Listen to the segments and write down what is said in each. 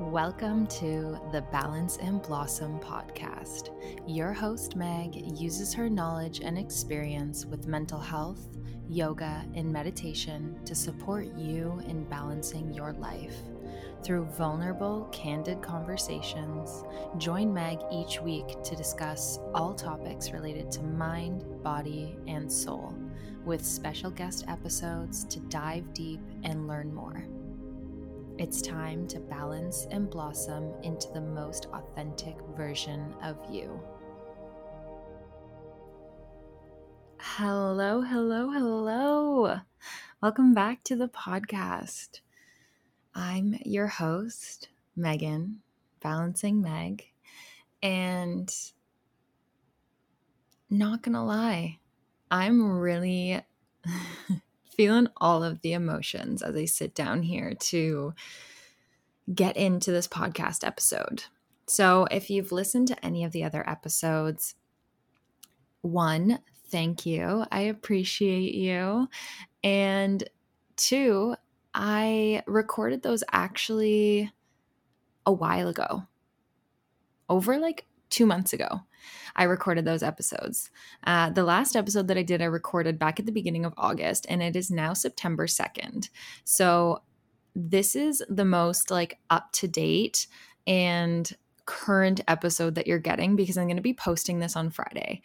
Welcome to the Balance and Blossom podcast. Your host, Meg, uses her knowledge and experience with mental health, yoga, and meditation to support you in balancing your life. Through vulnerable, candid conversations, join Meg each week to discuss all topics related to mind, body, and soul, with special guest episodes to dive deep and learn more. It's time to balance and blossom into the most authentic version of you. Hello, hello, hello. Welcome back to the podcast. I'm your host, Megan, Balancing Meg. And not gonna lie, I'm really feeling all of the emotions as I sit down here to get into this podcast episode. So, if you've listened to any of the other episodes, one, thank you. I appreciate you. And two, I recorded those actually a while ago, over like two months ago. I recorded those episodes. Uh, the last episode that I did, I recorded back at the beginning of August, and it is now September 2nd. So this is the most like up to date and current episode that you're getting because I'm going to be posting this on Friday.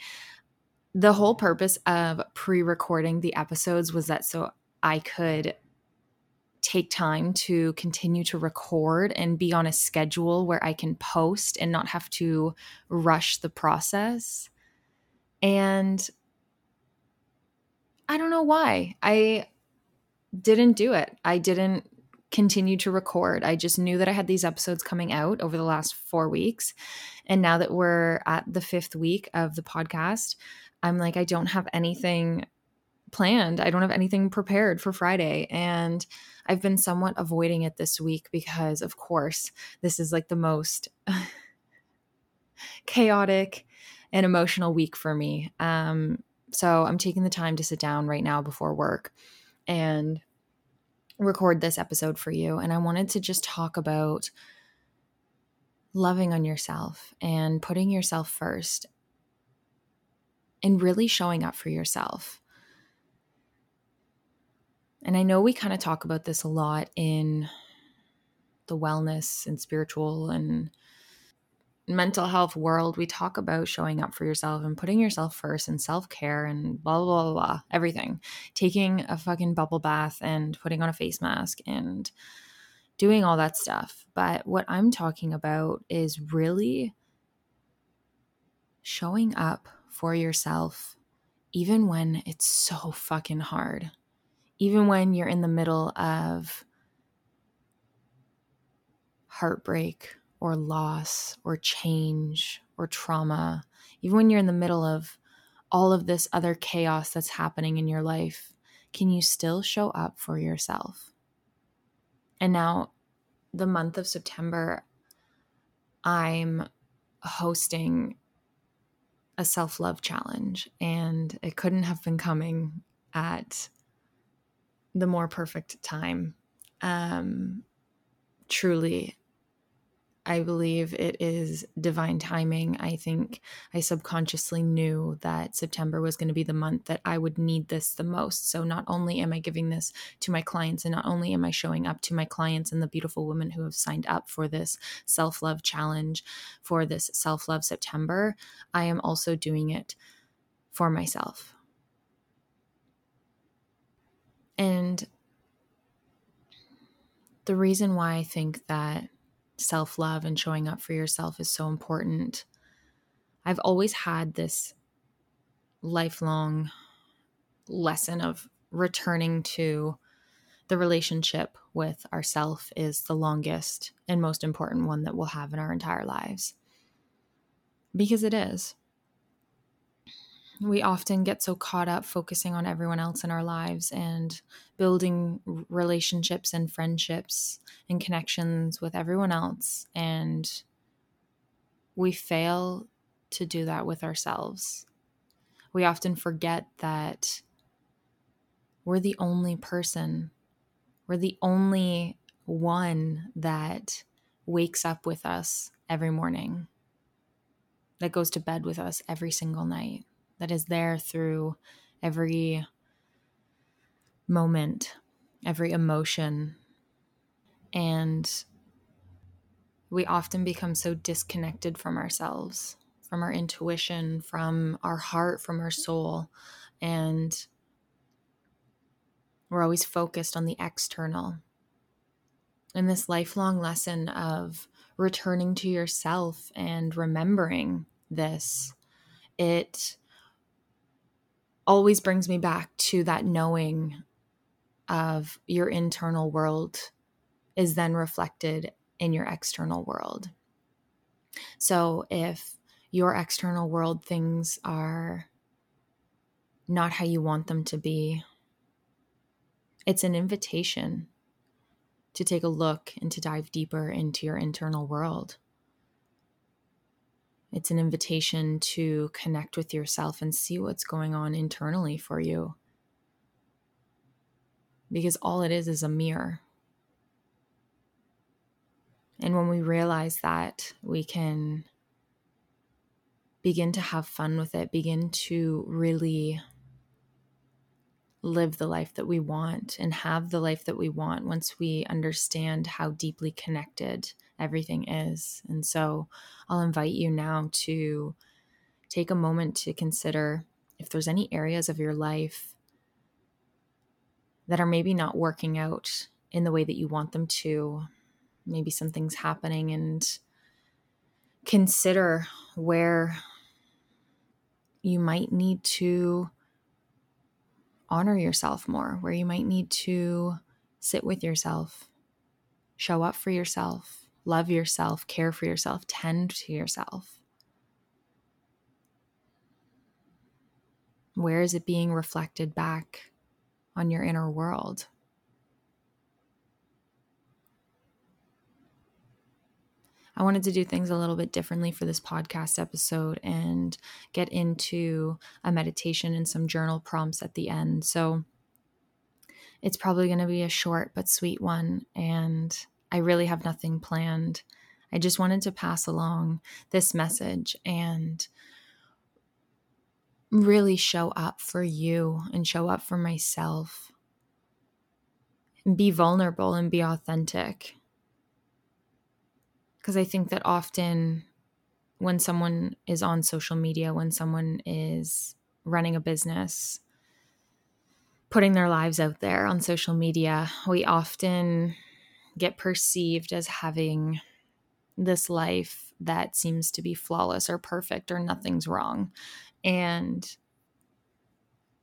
The whole purpose of pre recording the episodes was that so I could take time to continue to record and be on a schedule where I can post and not have to rush the process. And I don't know why. I didn't do it. I didn't continue to record. I just knew that I had these episodes coming out over the last four weeks. And now that we're at the fifth week of the podcast, I'm like, I don't have anything planned. I don't have anything prepared for Friday. And I've been somewhat avoiding it this week because, of course, this is like the most chaotic and emotional week for me. Um, so I'm taking the time to sit down right now before work and record this episode for you. And I wanted to just talk about loving on yourself and putting yourself first and really showing up for yourself. And I know we kind of talk about this a lot in the wellness and spiritual and mental health world. We talk about showing up for yourself and putting yourself first and self care and blah, blah, blah, blah, everything. Taking a fucking bubble bath and putting on a face mask and doing all that stuff. But what I'm talking about is really showing up for yourself, even when it's so fucking hard even when you're in the middle of heartbreak or loss or change or trauma, even when you're in the middle of all of this other chaos that's happening in your life, can you still show up for yourself? And now, the month of September, I'm hosting a self love challenge, and it couldn't have been coming at the more perfect time. Um, truly, I believe it is divine timing. I think I subconsciously knew that September was going to be the month that I would need this the most. So, not only am I giving this to my clients, and not only am I showing up to my clients and the beautiful women who have signed up for this self love challenge, for this self love September, I am also doing it for myself. And the reason why I think that self love and showing up for yourself is so important, I've always had this lifelong lesson of returning to the relationship with ourself is the longest and most important one that we'll have in our entire lives. Because it is we often get so caught up focusing on everyone else in our lives and building relationships and friendships and connections with everyone else. And we fail to do that with ourselves. We often forget that we're the only person, we're the only one that wakes up with us every morning, that goes to bed with us every single night, that is there through every moment, every emotion. And we often become so disconnected from ourselves, from our intuition, from our heart, from our soul. And we're always focused on the external. And this lifelong lesson of returning to yourself and remembering this, it always brings me back to that knowing of your internal world is then reflected in your external world. So if your external world things are not how you want them to be, it's an invitation to take a look and to dive deeper into your internal world. It's an invitation to connect with yourself and see what's going on internally for you. Because all it is is a mirror. And when we realize that, we can begin to have fun with it, begin to really live the life that we want and have the life that we want once we understand how deeply connected everything is. And so I'll invite you now to take a moment to consider if there's any areas of your life that are maybe not working out in the way that you want them to. Maybe something's happening, and consider where you might need to honor yourself more, where you might need to sit with yourself, show up for yourself, love yourself, care for yourself, tend to yourself. Where is it being reflected back on your inner world? I wanted to do things a little bit differently for this podcast episode and get into a meditation and some journal prompts at the end. So it's probably going to be a short but sweet one. And I really have nothing planned. I just wanted to pass along this message and really show up for you and show up for myself. And be vulnerable and be authentic because I think that often when someone is on social media, when someone is running a business, putting their lives out there on social media, we often get perceived as having this life that seems to be flawless or perfect or nothing's wrong. And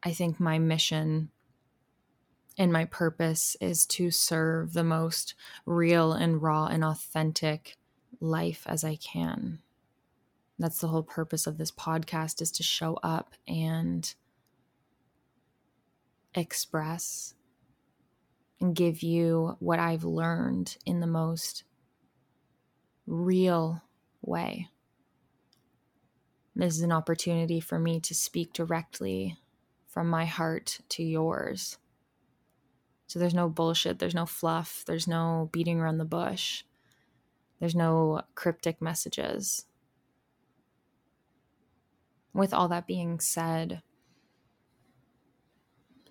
I think my mission and my purpose is to serve the most real and raw and authentic life as I can. That's the whole purpose of this podcast is to show up and express and give you what I've learned in the most real way. This is an opportunity for me to speak directly from my heart to yours. So there's no bullshit, there's no fluff, there's no beating around the bush. There's no cryptic messages. With all that being said,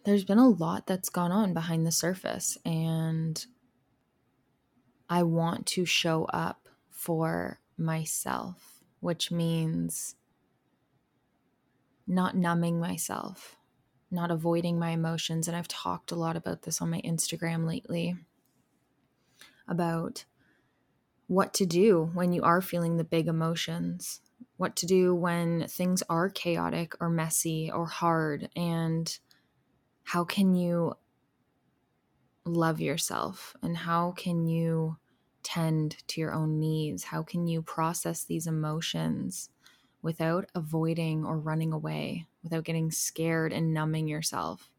there's been a lot that's gone on behind the surface, and I want to show up for myself, which means not numbing myself, not avoiding my emotions. And I've talked a lot about this on my Instagram lately about what to do when you are feeling the big emotions, what to do when things are chaotic or messy or hard, and how can you love yourself and how can you tend to your own needs? How can you process these emotions without avoiding or running away, without getting scared and numbing yourself?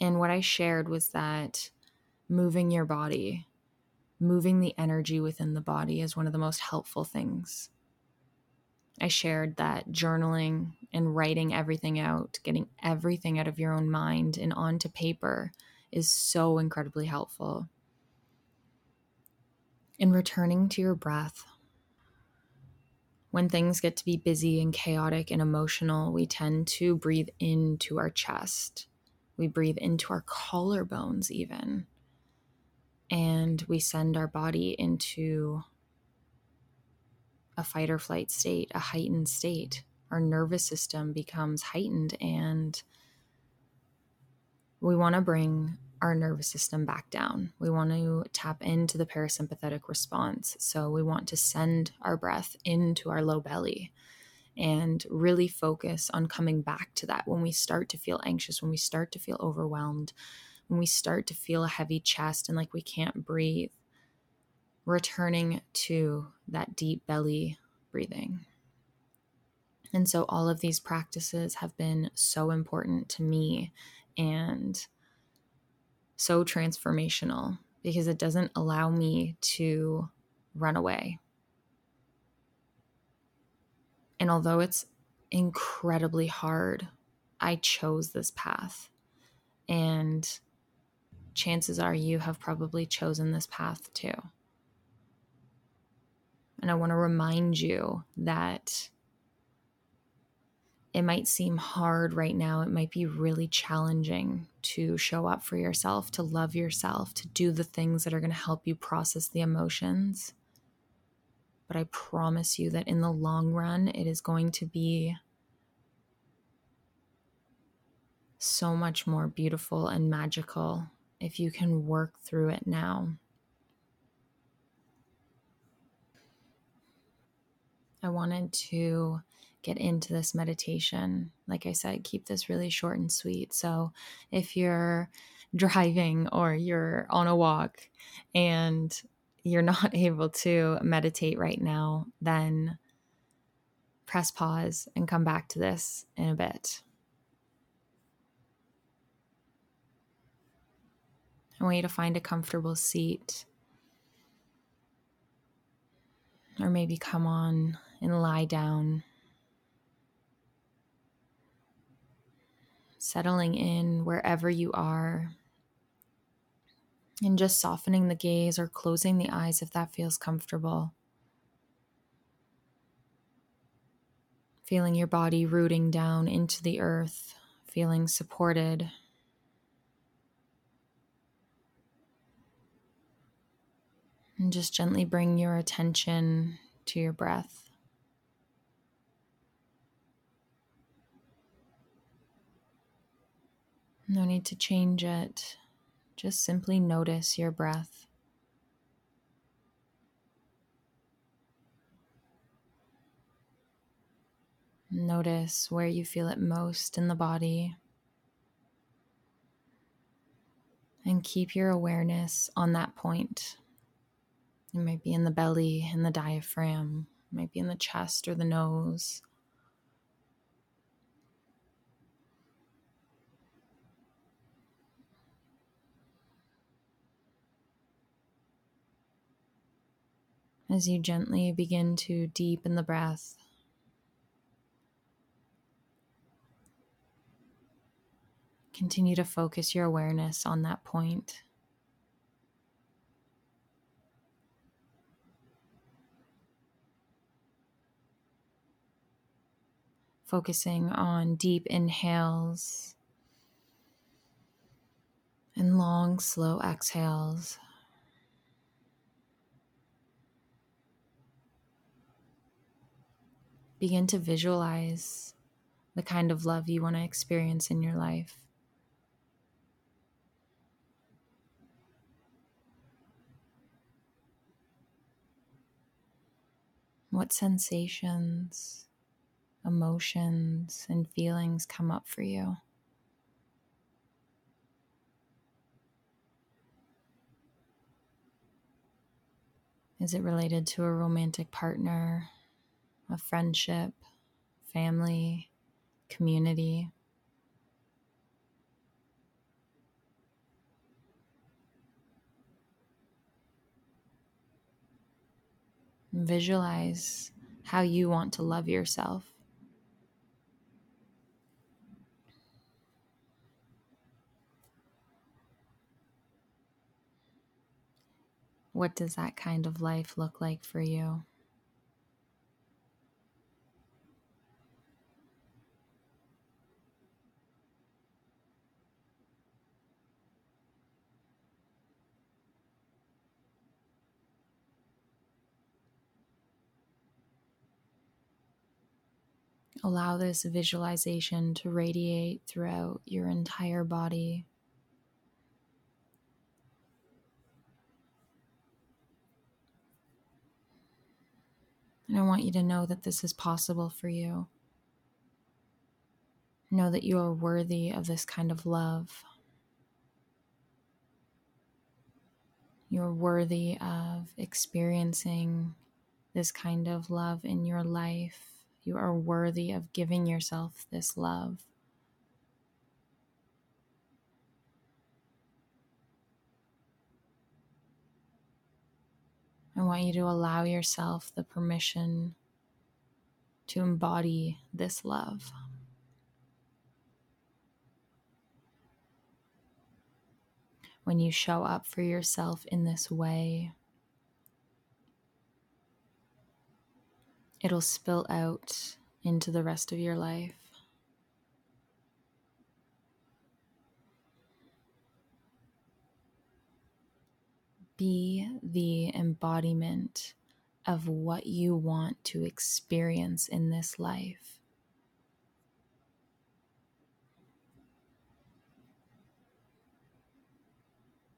And what I shared was that moving your body, moving the energy within the body is one of the most helpful things. I shared that journaling and writing everything out, getting everything out of your own mind and onto paper is so incredibly helpful. In returning to your breath, when things get to be busy and chaotic and emotional, we tend to breathe into our chest. We breathe into our collarbones, even. And we send our body into a fight or flight state, a heightened state. Our nervous system becomes heightened, and we want to bring our nervous system back down. We want to tap into the parasympathetic response. So we want to send our breath into our low belly and really focus on coming back to that when we start to feel anxious, when we start to feel overwhelmed, when we start to feel a heavy chest and like we can't breathe. Returning to that deep belly breathing. And so all of these practices have been so important to me and so transformational because it doesn't allow me to run away. And although it's incredibly hard, I chose this path. And chances are you have probably chosen this path too. And I want to remind you that it might seem hard right now. It might be really challenging to show up for yourself, to love yourself, to do the things that are going to help you process the emotions. But I promise you that in the long run, it is going to be so much more beautiful and magical if you can work through it now. I wanted to get into this meditation. Like I said, keep this really short and sweet. So if you're driving or you're on a walk and you're not able to meditate right now, then press pause and come back to this in a bit. I want you to find a comfortable seat. Or maybe come on and lie down. settling in wherever you are, and just softening the gaze or closing the eyes if that feels comfortable. Feeling your body rooting down into the earth, feeling supported. And just gently bring your attention to your breath. No need to change it. Just simply notice your breath. Notice where you feel it most in the body. And keep your awareness on that point. It might be in the belly, in the diaphragm, it might be in the chest or the nose. As you gently begin to deepen the breath. Continue to focus your awareness on that point. Focusing on deep inhales and long, slow exhales. Begin to visualize the kind of love you want to experience in your life. What sensations, emotions, and feelings come up for you? Is it related to a romantic partner, a friendship, family, community. Visualize how you want to love yourself. What does that kind of life look like for you? Allow this visualization to radiate throughout your entire body. And I want you to know that this is possible for you. Know that you are worthy of this kind of love. You're worthy of experiencing this kind of love in your life. You are worthy of giving yourself this love. I want you to allow yourself the permission to embody this love. When you show up for yourself in this way, it'll spill out into the rest of your life. Be the embodiment of what you want to experience in this life.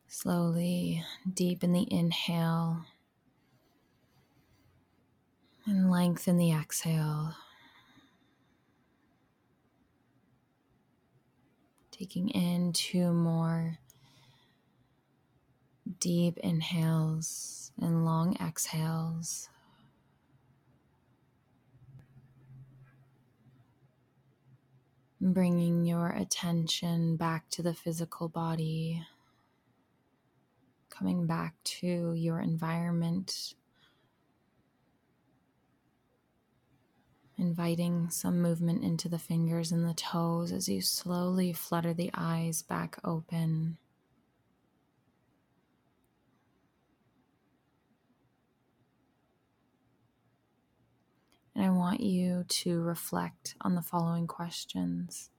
Slowly deepen the inhale and lengthen the exhale. Taking in two more deep inhales and long exhales. Bringing your attention back to the physical body, coming back to your environment inviting some movement into the fingers and the toes as you slowly flutter the eyes back open. And I want you to reflect on the following questions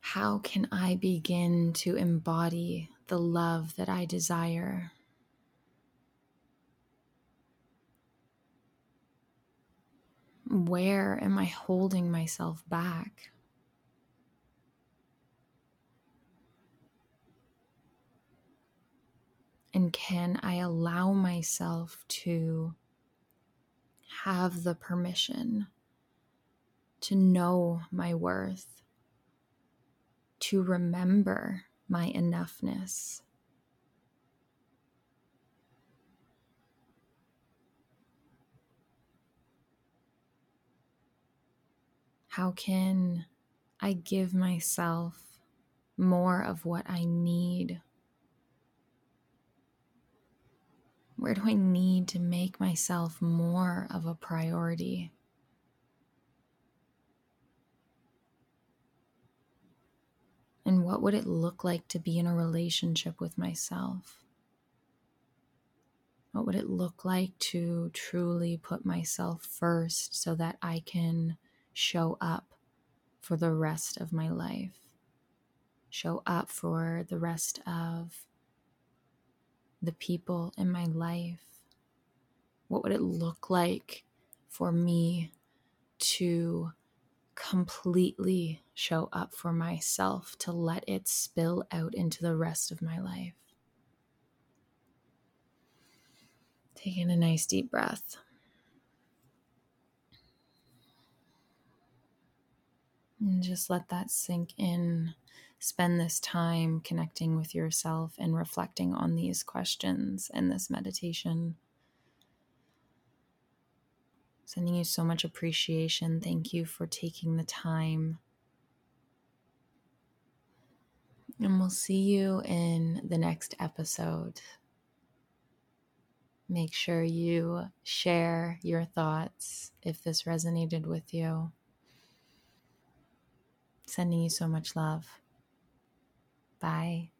How can I begin to embody the love that I desire? Where am I holding myself back? And can I allow myself to have the permission to know my worth, to remember my enoughness? How can I give myself more of what I need? Where do I need to make myself more of a priority? And what would it look like to be in a relationship with myself? What would it look like to truly put myself first so that I can show up for the rest of my life, show up for the rest of the people in my life? What would it look like for me to completely show up for myself, to let it spill out into the rest of my life? Taking a nice deep breath. And just let that sink in. Spend this time connecting with yourself and reflecting on these questions and this meditation. Sending you so much appreciation. Thank you for taking the time. And we'll see you in the next episode. Make sure you share your thoughts if this resonated with you. Sending you so much love. Bye.